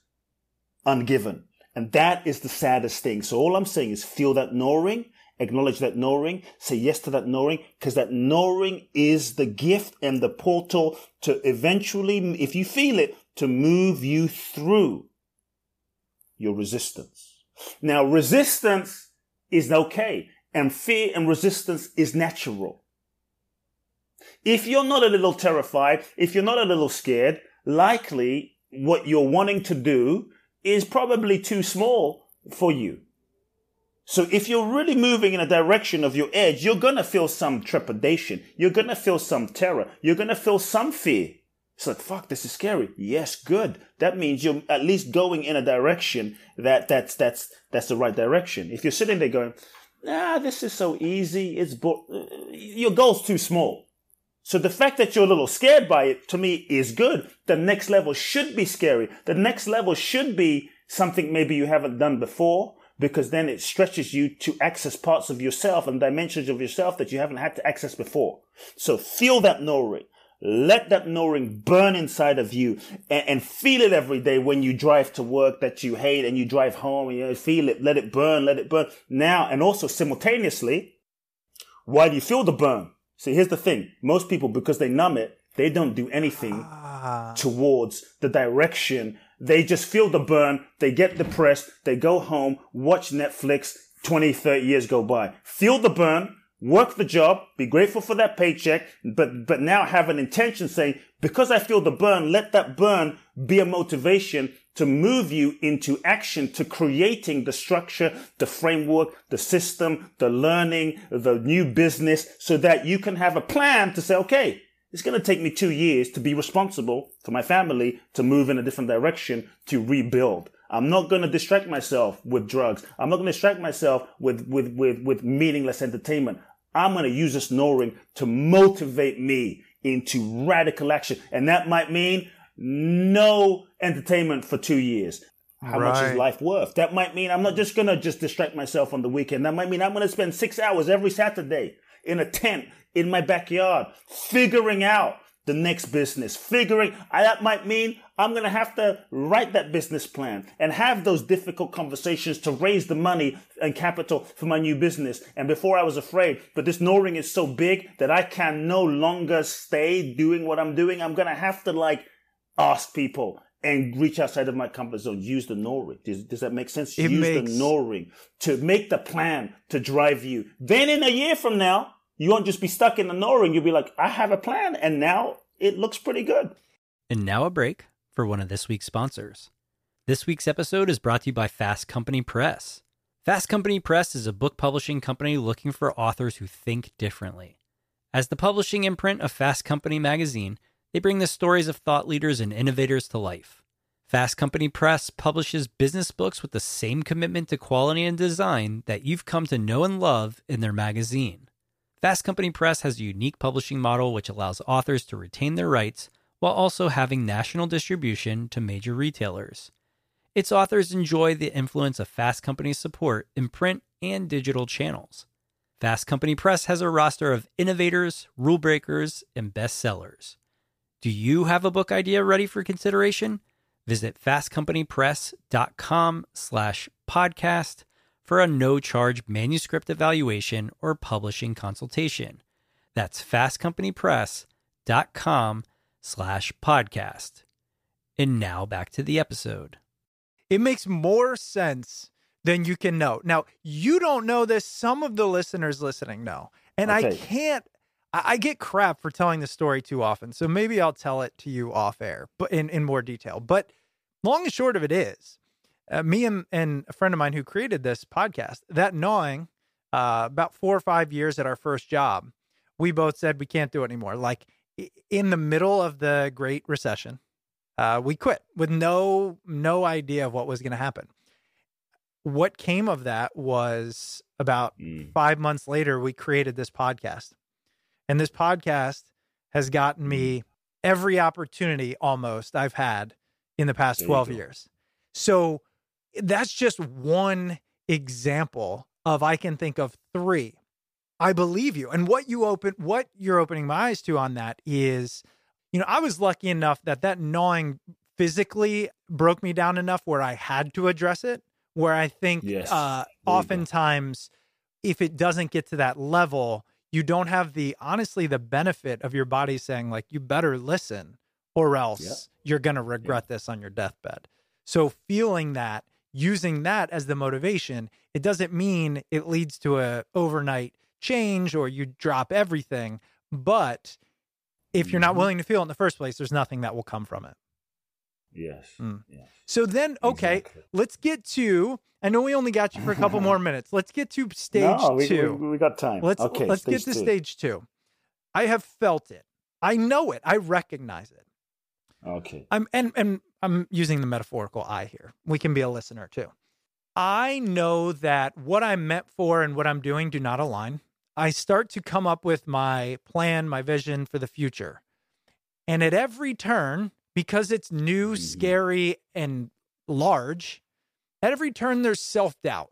ungiven. And that is the saddest thing. So all I'm saying is feel that gnawing, acknowledge that gnawing, say yes to that gnawing, because that gnawing is the gift and the portal to eventually, if you feel it, to move you through your resistance. Now, resistance is okay, and fear and resistance is natural. If you're not a little terrified, if you're not a little scared, likely what you're wanting to do is probably too small for you. So if you're really moving in a direction of your edge, you're going to feel some trepidation. You're going to feel some terror. You're going to feel some fear. It's like, fuck, this is scary. Yes, good. That means you're at least going in a direction that that's, that's, that's the right direction. If you're sitting there going, ah, this is so easy. It's, bo-, your goal's too small. So the fact that you're a little scared by it to me is good. The next level should be scary. The next level should be something maybe you haven't done before because then it stretches you to access parts of yourself and dimensions of yourself that you haven't had to access before. So feel that no ring. Let that no ring burn inside of you and, and, feel it every day when you drive to work that you hate and you drive home and you know, feel it, let it burn, let it burn. Now, and also simultaneously, do you feel the burn? See, here's the thing. Most people, because they numb it, they don't do anything ah. towards the direction. They just feel the burn. They get depressed. They go home, watch Netflix. 20, 30 years go by. Feel the burn, work the job, be grateful for that paycheck, but, but now have an intention saying, because I feel the burn, let that burn be a motivation to move you into action, to creating the structure, the framework, the system, the learning, the new business, so that you can have a plan to say, okay, it's going to take me two years to be responsible for my family to move in a different direction to rebuild. I'm not going to distract myself with drugs. I'm not going to distract myself with, with, with, with meaningless entertainment. I'm going to use this knowing to motivate me into radical action. And that might mean no entertainment for two years. How right. much is life worth? That might mean I'm not just going to just distract myself on the weekend. That might mean I'm going to spend six hours every Saturday in a tent in my backyard figuring out the next business, figuring that might mean I'm going to have to write that business plan and have those difficult conversations to raise the money and capital for my new business. And before I was afraid, but this no ring is so big that I can no longer stay doing what I'm doing. I'm going to have to like ask people and reach outside of my comfort zone. Use the no ring. Does, does that make sense? It Use makes... the no ring to make the plan to drive you. Then in a year from now, you won't just be stuck in the no ring. You'll be like, I have a plan, and now it looks pretty good. And now a break for one of this week's sponsors. This week's episode is brought to you by Fast Company Press. Fast Company Press is a book publishing company looking for authors who think differently. As the publishing imprint of Fast Company magazine, they bring the stories of thought leaders and innovators to life. Fast Company Press publishes business books with the same commitment to quality and design that you've come to know and love in their magazine. Fast Company Press has a unique publishing model which allows authors to retain their rights while also having national distribution to major retailers. Its authors enjoy the influence of Fast Company's support in print and digital channels. Fast Company Press has a roster of innovators, rule breakers, and bestsellers. Do you have a book idea ready for consideration? Visit fastcompanypress.com slash podcast for a no-charge manuscript evaluation or publishing consultation. That's fastcompanypress.com slash podcast. And now back to the episode. It makes more sense than you can know. Now, you don't know this. Some of the listeners listening know. And okay. I can't I, get crap for telling the story too often, so maybe I'll tell it to you off air, but in, in more detail. But long and short of it is, uh, me and, and a friend of mine who created this podcast, that gnawing, uh, about four or five years at our first job, we both said we can't do it anymore. Like in the middle of the Great Recession, uh, we quit with no no idea of what was going to happen. What came of that was about mm. five months later, we created this podcast. And this podcast has gotten me mm-hmm. every opportunity almost I've had in the past 12 years. So that's just one example of I can think of three. I believe you. And what you open what you're opening my eyes to on that is you know, I was lucky enough that that gnawing physically broke me down enough where I had to address it where I think yes. uh oftentimes if it doesn't get to that level, you don't have the honestly the benefit of your body saying like you better listen or else yep. you're going to regret yep. this on your deathbed. So feeling that, using that as the motivation, it doesn't mean it leads to a overnight change or you drop everything, but if you're not mm-hmm. willing to feel it in the first place, there's nothing that will come from it. Yes. Mm. yes. So then, okay, exactly. let's get to. I know we only got you for a couple more *laughs* minutes. Let's get to stage no, we, two. We, we, got time. Let's okay, let's get to two. stage two. I have felt it. I know it. I recognize it. Okay. I'm and and I'm using the metaphorical I here. We can be a listener too. I know that what I'm meant for and what I'm doing do not align. I start to come up with my plan, my vision for the future. And at every turn, because it's new, Mm-hmm. scary, and large, at every turn, there's self doubt.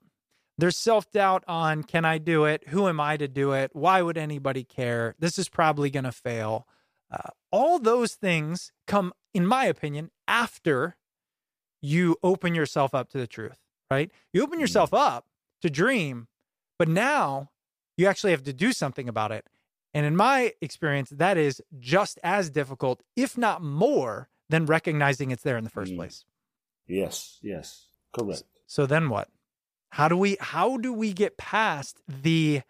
There's self doubt on can I do it? Who am I to do it? Why would anybody care? This is probably going to fail. Uh, all those things come, in my opinion, after you open yourself up to the truth, right? You open yourself up to dream, but now you actually have to do something about it. And in my experience, that is just as difficult, if not more, than recognizing it's there in the first Mm. place. Yes, yes, correct. So then what? How do we how do we get past the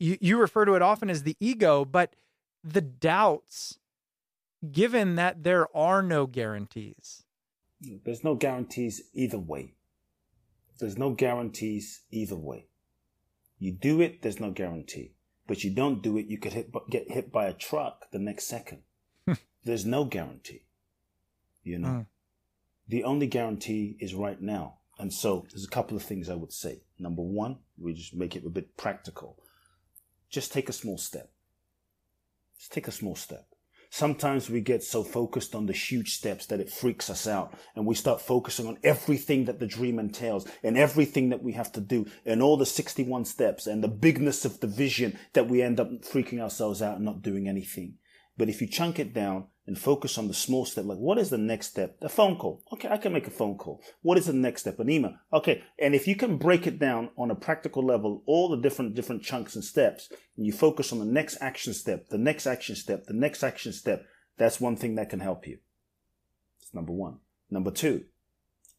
you, you refer to it often as the ego, but the doubts, given that there are no guarantees. There's no guarantees either way. There's no guarantees either way. You do it, there's no guarantee. But you don't do it, you could hit, get hit by a truck the next second. *laughs* there's no guarantee. You know, Mm. the only guarantee is right now. And so there's a couple of things I would say. Number one, we just make it a bit practical. Just take a small step. Just take a small step. Sometimes we get so focused on the huge steps that it freaks us out and we start focusing on everything that the dream entails and everything that we have to do and all the 61 steps and the bigness of the vision that we end up freaking ourselves out and not doing anything. But if you chunk it down and focus on the small step, like what is the next step? A phone call. Okay, I can make a phone call. What is the next step? An email. Okay. And if you can break it down on a practical level, all the different, different chunks and steps, and you focus on the next action step, the next action step, the next action step, that's one thing that can help you. Number one. Number two,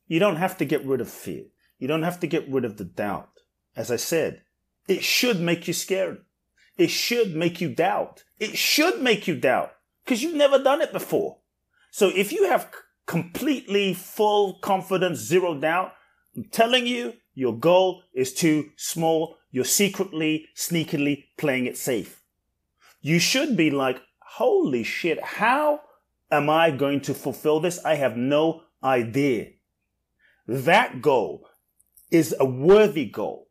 you don't have to get rid of fear. You don't have to get rid of the doubt. As I said, it should make you scared. It should make you doubt. It should make you doubt because you've never done it before. So if you have completely full confidence, zero doubt, I'm telling you, your goal is too small. You're secretly, sneakily playing it safe. You should be like, holy shit, how am I going to fulfill this? I have no idea. That goal is a worthy goal,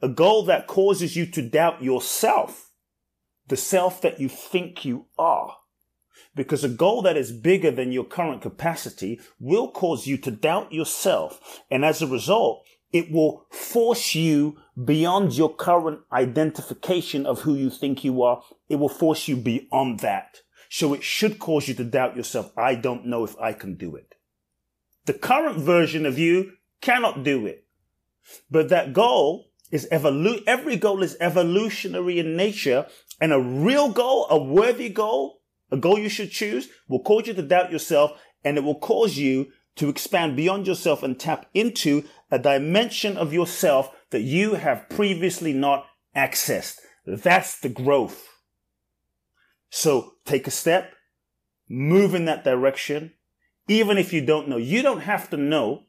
a goal that causes you to doubt yourself, the self that you think you are. Because a goal that is bigger than your current capacity will cause you to doubt yourself. And as a result, it will force you beyond your current identification of who you think you are. It will force you beyond that. So it should cause you to doubt yourself. I don't know if I can do it. The current version of you cannot do it. But that goal is evolu- every goal is evolutionary in nature and a real goal, a worthy goal, a goal you should choose will cause you to doubt yourself and it will cause you to expand beyond yourself and tap into a dimension of yourself that you have previously not accessed. That's the growth. So take a step, move in that direction, even if you don't know. You don't have to know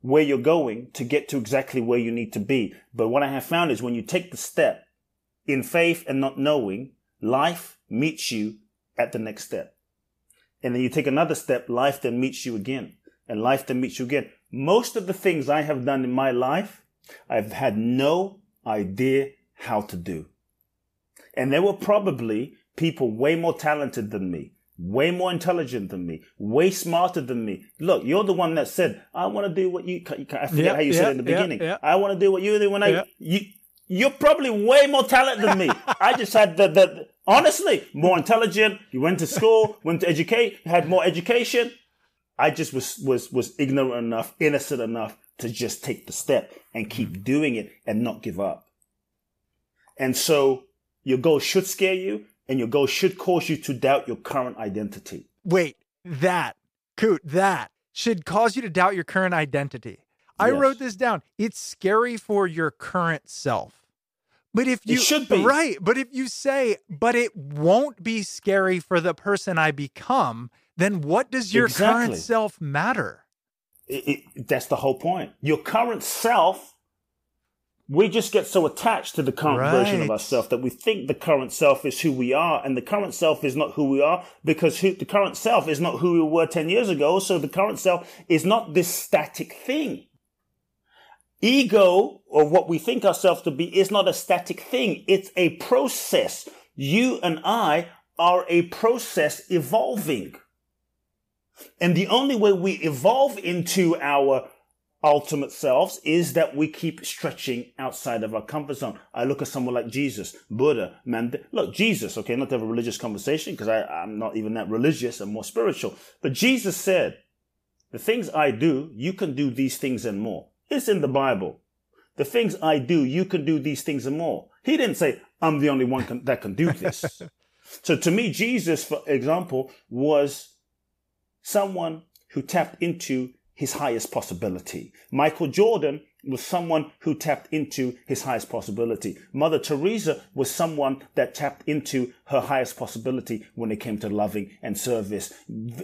where you're going to get to exactly where you need to be. But what I have found is when you take the step in faith and not knowing, life meets you at the next step. And then you take another step, life then meets you again. And life then meets you again. Most of the things I have done in my life, I've had no idea how to do. And there were probably people way more talented than me, way more intelligent than me, way smarter than me. Look, you're the one that said, I want to do what you, I forget Yeah, how you yeah, said it in the beginning. yeah. I want to do what you do when I, you, you're probably way more talented than me. I just had the, the, honestly, more intelligent. You went to school, went to educate, had more education. I just was, was, was ignorant enough, innocent enough to just take the step and keep mm-hmm. doing it and not give up. And so your goal should scare you and your goal should cause you to doubt your current identity. Wait, that, Kute, that should cause you to doubt your current identity. I Yes. wrote this down. It's scary for your current self. But if It you should be. right, but if you say, but it won't be scary for the person I become, then what does your current self matter? It, it, that's the whole point. Your current self, we just get so attached to the current version of ourselves that we think the current self is who we are, and the current self is not who we are because who, the current self is not who we were 10 years ago. So the current self is not this static thing. Ego or what we think ourselves to be is not a static thing. It's a process. You and I are a process evolving. And the only way we evolve into our ultimate selves is that we keep stretching outside of our comfort zone. I look at someone like Jesus, Buddha, man. Look, Jesus, okay, not to have a religious conversation because I'm not even that religious. I'm more spiritual. But Jesus said, the things I do, you can do these things and more. It's in the Bible. The things I do, you can do these things and more. He didn't say, I'm the only one can, that can do this. *laughs* so to me, Jesus, for example, was someone who tapped into his highest possibility. Michael Jordan was someone who tapped into his highest possibility. Mother Teresa was someone that tapped into her highest possibility when it came to loving and service.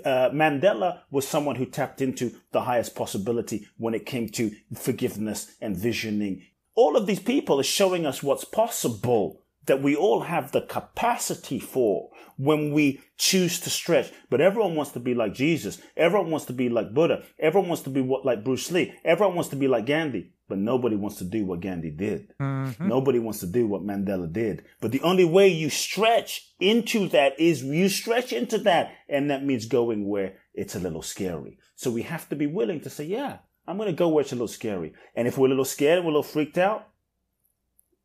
Uh, Mandela was someone who tapped into the highest possibility when it came to forgiveness and visioning. All of these people are showing us what's possible that we all have the capacity for when we choose to stretch. But everyone wants to be like Jesus. Everyone wants to be like Buddha. Everyone wants to be what, like Bruce Lee. Everyone wants to be like Gandhi. But nobody wants to do what Gandhi did. Mm-hmm. Nobody wants to do what Mandela did. But the only way you stretch into that is you stretch into that. And that means going where it's a little scary. So we have to be willing to say, yeah, I'm going to go where it's a little scary. And if we're a little scared, we're a little freaked out,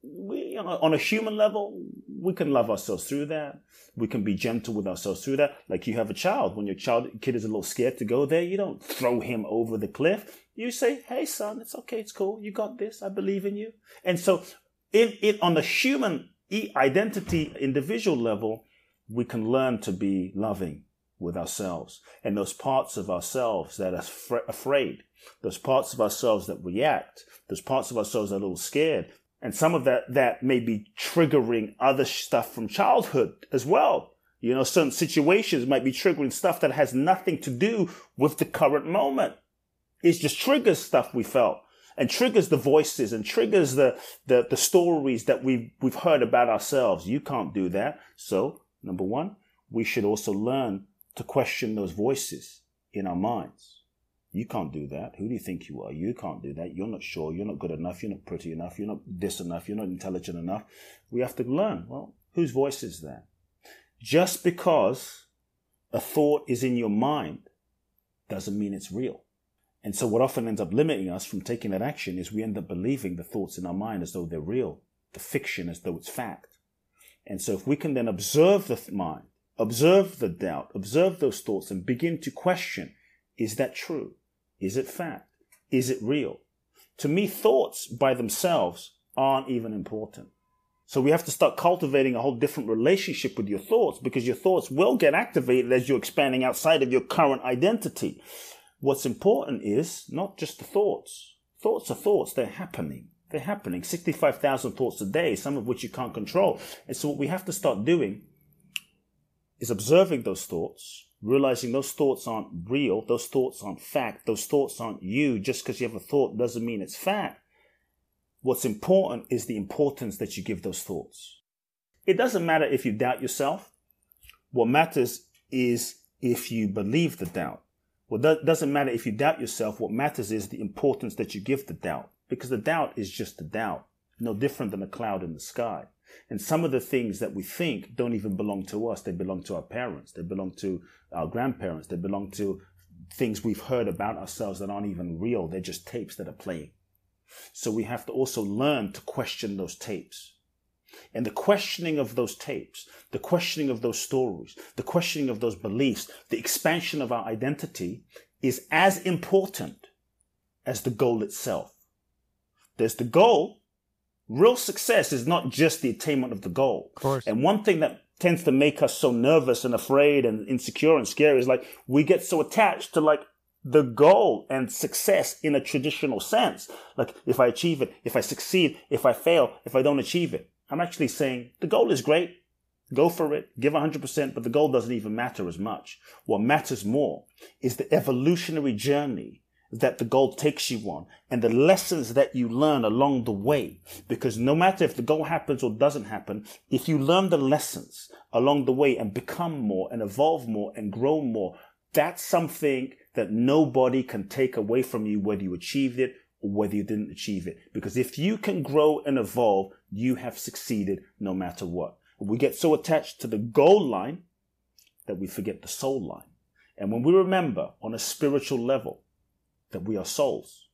we, on a human level, we can love ourselves through that. We can be gentle with ourselves through that. Like you have a child. When your child kid is a little scared to go there, you don't throw him over the cliff. You say, "Hey, son, it's okay. It's cool. You got this. I believe in you." And so, in it on the human identity individual level, we can learn to be loving with ourselves and those parts of ourselves that are afraid, those parts of ourselves that react, those parts of ourselves that are a little scared, and some of that, that may be triggering other stuff from childhood as well. You know, certain situations might be triggering stuff that has nothing to do with the current moment. It just triggers stuff we felt and triggers the voices and triggers the, the, the stories that we've, we've heard about ourselves. You can't do that. So, number one, we should also learn to question those voices in our minds. You can't do that. Who do you think you are? You can't do that. You're not sure. You're not good enough. You're not pretty enough. You're not this enough. You're not intelligent enough. We have to learn. Well, whose voice is that? Just because a thought is in your mind doesn't mean it's real. And so what often ends up limiting us from taking that action is we end up believing the thoughts in our mind as though they're real, the fiction as though it's fact. And so if we can then observe the mind, observe the doubt, observe those thoughts and begin to question, is that true? Is it fact? Is it real? To me, thoughts by themselves aren't even important. So we have to start cultivating a whole different relationship with your thoughts because your thoughts will get activated as you're expanding outside of your current identity. What's important is not just the thoughts. Thoughts are thoughts. They're happening. They're happening. 65,000 thoughts a day, some of which you can't control. And so what we have to start doing is observing those thoughts, realizing those thoughts aren't real, those thoughts aren't fact, those thoughts aren't you. Just because you have a thought doesn't mean it's fact. What's important is the importance that you give those thoughts. It doesn't matter if you doubt yourself. What matters is if you believe the doubt. Well, doesn't matter if you doubt yourself. What matters is the importance that you give the doubt because the doubt is just a doubt, no different than a cloud in the sky. And some of the things that we think don't even belong to us. They belong to our parents. They belong to our grandparents. They belong to things we've heard about ourselves that aren't even real. They're just tapes that are playing. So we have to also learn to question those tapes. And the questioning of those tapes, the questioning of those stories, the questioning of those beliefs, the expansion of our identity is as important as the goal itself. There's the goal, real success is not just the attainment of the goal. Of course. And one thing that tends to make us so nervous and afraid and insecure and scary is like we get so attached to like the goal and success in a traditional sense. Like if I achieve it, if I succeed, if I fail, if I don't achieve it. I'm actually saying the goal is great. Go for it. Give 100%, but the goal doesn't even matter as much. What matters more is the evolutionary journey that the goal takes you on and the lessons that you learn along the way. Because no matter if the goal happens or doesn't happen, if you learn the lessons along the way and become more and evolve more and grow more, that's something that nobody can take away from you, whether you achieved it or whether you didn't achieve it. Because if you can grow and evolve, you have succeeded no matter what. We get so attached to the goal line that we forget the soul line. And when we remember on a spiritual level that we are souls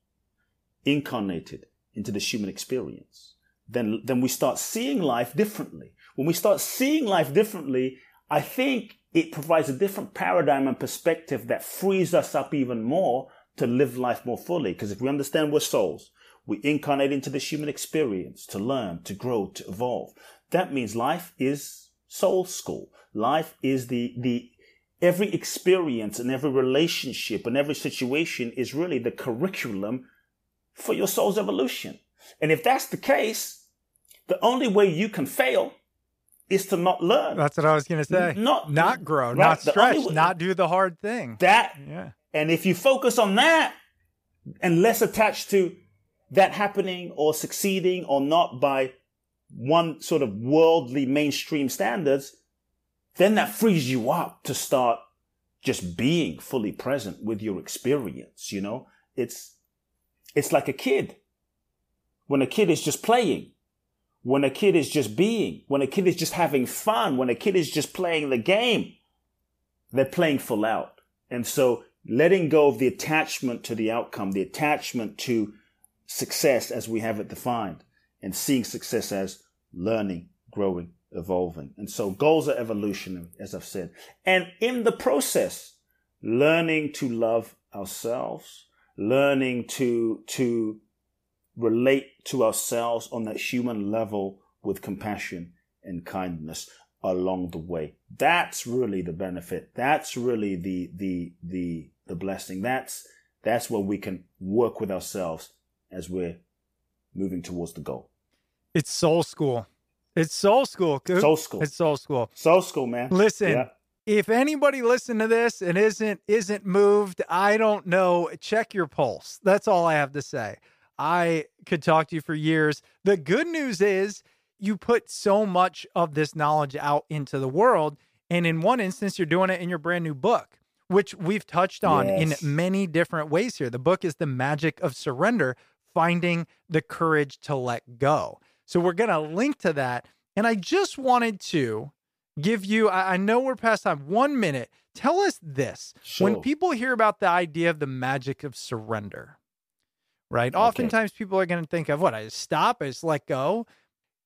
incarnated into this human experience, then, then we start seeing life differently. When we start seeing life differently, I think it provides a different paradigm and perspective that frees us up even more to live life more fully. Because if we understand we're souls, we incarnate into this human experience to learn, to grow, to evolve. That means life is soul school. Life is the, the, every experience and every relationship and every situation is really the curriculum for your soul's evolution. And if that's the case, the only way you can fail is to not learn. That's what I was going to say. Not not grow, right, not stretch, way- not do the hard thing. That yeah. and if you focus on that and less attached to that happening or succeeding or not by one sort of worldly mainstream standards, then that frees you up to start just being fully present with your experience, you know? It's it's like a kid. When a kid is just playing, when a kid is just being, when a kid is just having fun, when a kid is just playing the game, they're playing full out. And so letting go of the attachment to the outcome, the attachment to success as we have it defined, and seeing success as learning, growing, evolving. And so goals are evolutionary, as I've said. And in the process, learning to love ourselves, learning to, to relate to ourselves on that human level with compassion and kindness along the way. That's really the benefit. That's really the, the, the, the blessing. That's, that's where we can work with ourselves as we're moving towards the goal. It's soul school. It's soul school. Kute. Soul school. It's soul school. Soul school, man. Listen, Yeah. if anybody listened to this and isn't isn't moved, I don't know. Check your pulse. That's all I have to say. I could talk to you for years. The good news is you put so much of this knowledge out into the world. And in one instance, you're doing it in your brand new book, which we've touched on Yes. in many different ways here. The book is The Magic of Surrender Finding the Courage to Let Go. So we're going to link to that. And I just wanted to give you, I, I know we're past time, one minute. Tell us this. When people hear about the idea of the magic of surrender, right? Oftentimes people are going to think of what? I just stop, I just let go.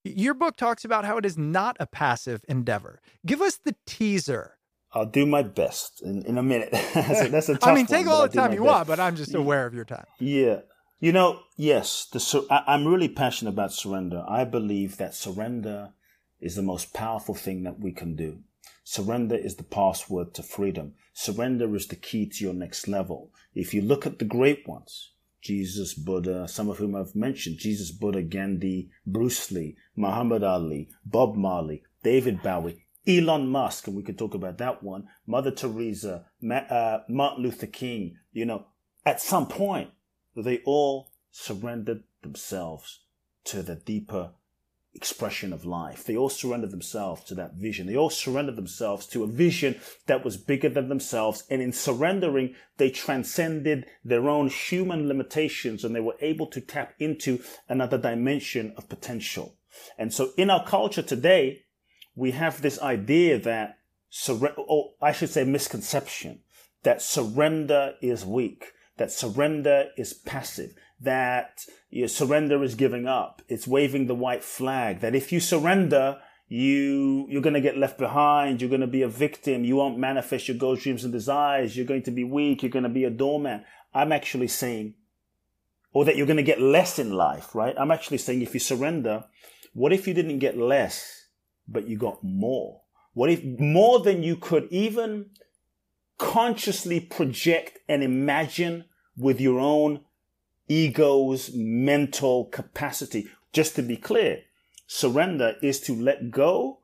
Your book talks about how it is not a passive endeavor. Give us the teaser. I'll do my best in, in a minute. *laughs* that's, a, that's a tough I mean, one, take but all the time you best. want, but I'm just aware of your time. Yeah. You know, yes, the sur- I, I'm really passionate about surrender. I believe that surrender is the most powerful thing that we can do. Surrender is the password to freedom. Surrender is the key to your next level. If you look at the great ones, Jesus, Buddha, some of whom I've mentioned, Jesus, Buddha, Gandhi, Bruce Lee, Muhammad Ali, Bob Marley, David Bowie, Elon Musk, and we could talk about that one, Mother Teresa, Ma- uh, Martin Luther King, you know, at some point, they all surrendered themselves to the deeper expression of life. They all surrendered themselves to that vision. They all surrendered themselves to a vision that was bigger than themselves. And in surrendering, they transcended their own human limitations and they were able to tap into another dimension of potential. And so in our culture today, we have this idea that surrender, or I should say misconception, that surrender is weak, that surrender is passive, that surrender is giving up. It's waving the white flag, that if you surrender, you, you're going to get left behind. You're going to be a victim. You won't manifest your goals, dreams, and desires. You're going to be weak. You're going to be a doormat. I'm actually saying, or that you're going to get less in life, right? I'm actually saying if you surrender, what if you didn't get less, but you got more? What if more than you could even consciously project and imagine with your own ego's mental capacity? Just to be clear, surrender is to let go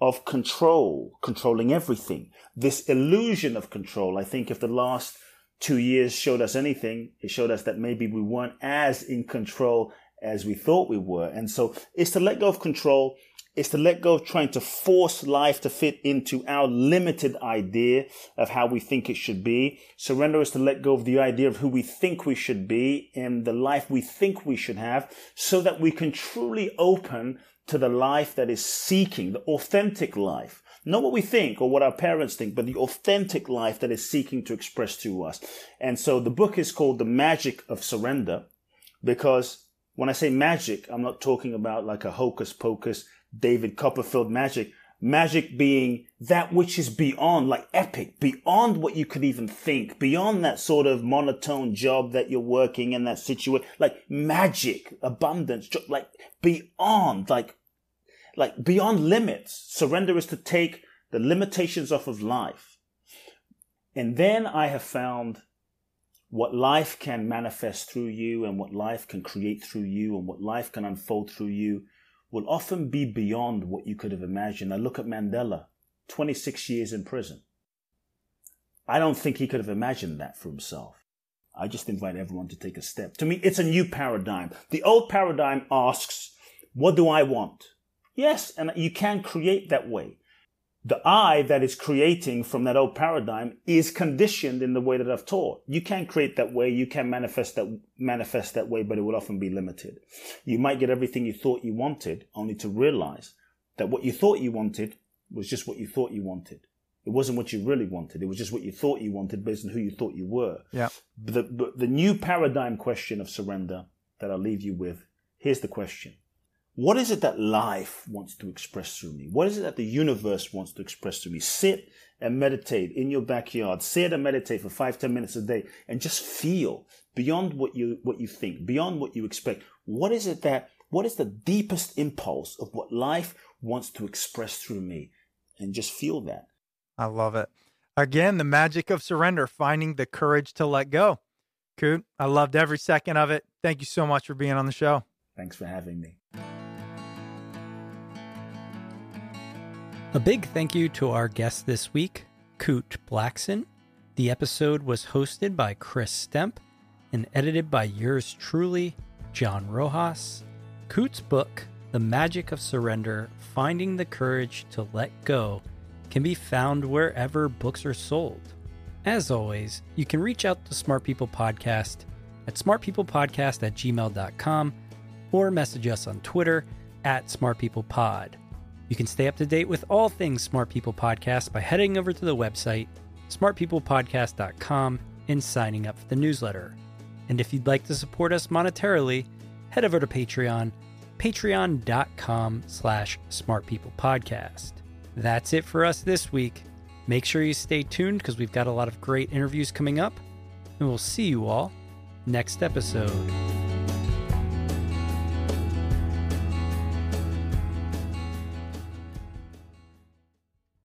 of control, controlling everything. This illusion of control, I think if the last two years showed us anything, it showed us that maybe we weren't as in control as we thought we were. And so it's to let go of control. It's to let go of trying to force life to fit into our limited idea of how we think it should be. Surrender is to let go of the idea of who we think we should be and the life we think we should have so that we can truly open to the life that is seeking, the authentic life. Not what we think or what our parents think, but the authentic life that is seeking to express to us. And so the book is called The Magic of Surrender because when I say magic, I'm not talking about like a hocus pocus David Copperfield magic. Magic being that which is beyond, like epic, beyond what you could even think, beyond that sort of monotone job that you're working in that situation, like magic, abundance, like beyond, like, like beyond limits. Surrender is to take the limitations off of life. And then I have found what life can manifest through you and what life can create through you and what life can unfold through you will often be beyond what you could have imagined. I look at Mandela, 26 years in prison. I don't think he could have imagined that for himself. I just invite everyone to take a step. To me, it's a new paradigm. The old paradigm asks, what do I want? Yes, and you can create that way the I that is creating from that old paradigm is conditioned in the way that I've taught. You can create that way. You can manifest that, manifest that way, but it will often be limited. You might get everything you thought you wanted only to realize that what you thought you wanted was just what you thought you wanted. It wasn't what you really wanted. It was just what you thought you wanted based on who you thought you were. Yeah. The, the, the new paradigm question of surrender that I'll leave you with. Here's the question. What is it that life wants to express through me? What is it that the universe wants to express through me? Sit and meditate in your backyard. Sit and meditate for five, ten minutes a day and just feel beyond what you, what you think, beyond what you expect. What is it that, what is the deepest impulse of what life wants to express through me? And just feel that. I love it. Again, the magic of surrender, finding the courage to let go. Kute, I loved every second of it. Thank you so much for being on the show. Thanks for having me. A big thank you to our guest this week, Kute Blackson. The episode was hosted by Chris Stemp and edited by yours truly, John Rojas. Kute's book, The Magic of Surrender Finding the Courage to Let Go, can be found wherever books are sold. As always, you can reach out to Smart People Podcast at smartpeoplepodcast at gmail.com or message us on Twitter at smartpeoplepod. You can stay up to date with all things Smart People Podcast by heading over to the website, smartpeoplepodcast.com, and signing up for the newsletter. And if you'd like to support us monetarily, head over to Patreon, patreon.com slash smartpeoplepodcast. That's it for us this week. Make sure you stay tuned because we've got a lot of great interviews coming up, and we'll see you all next episode.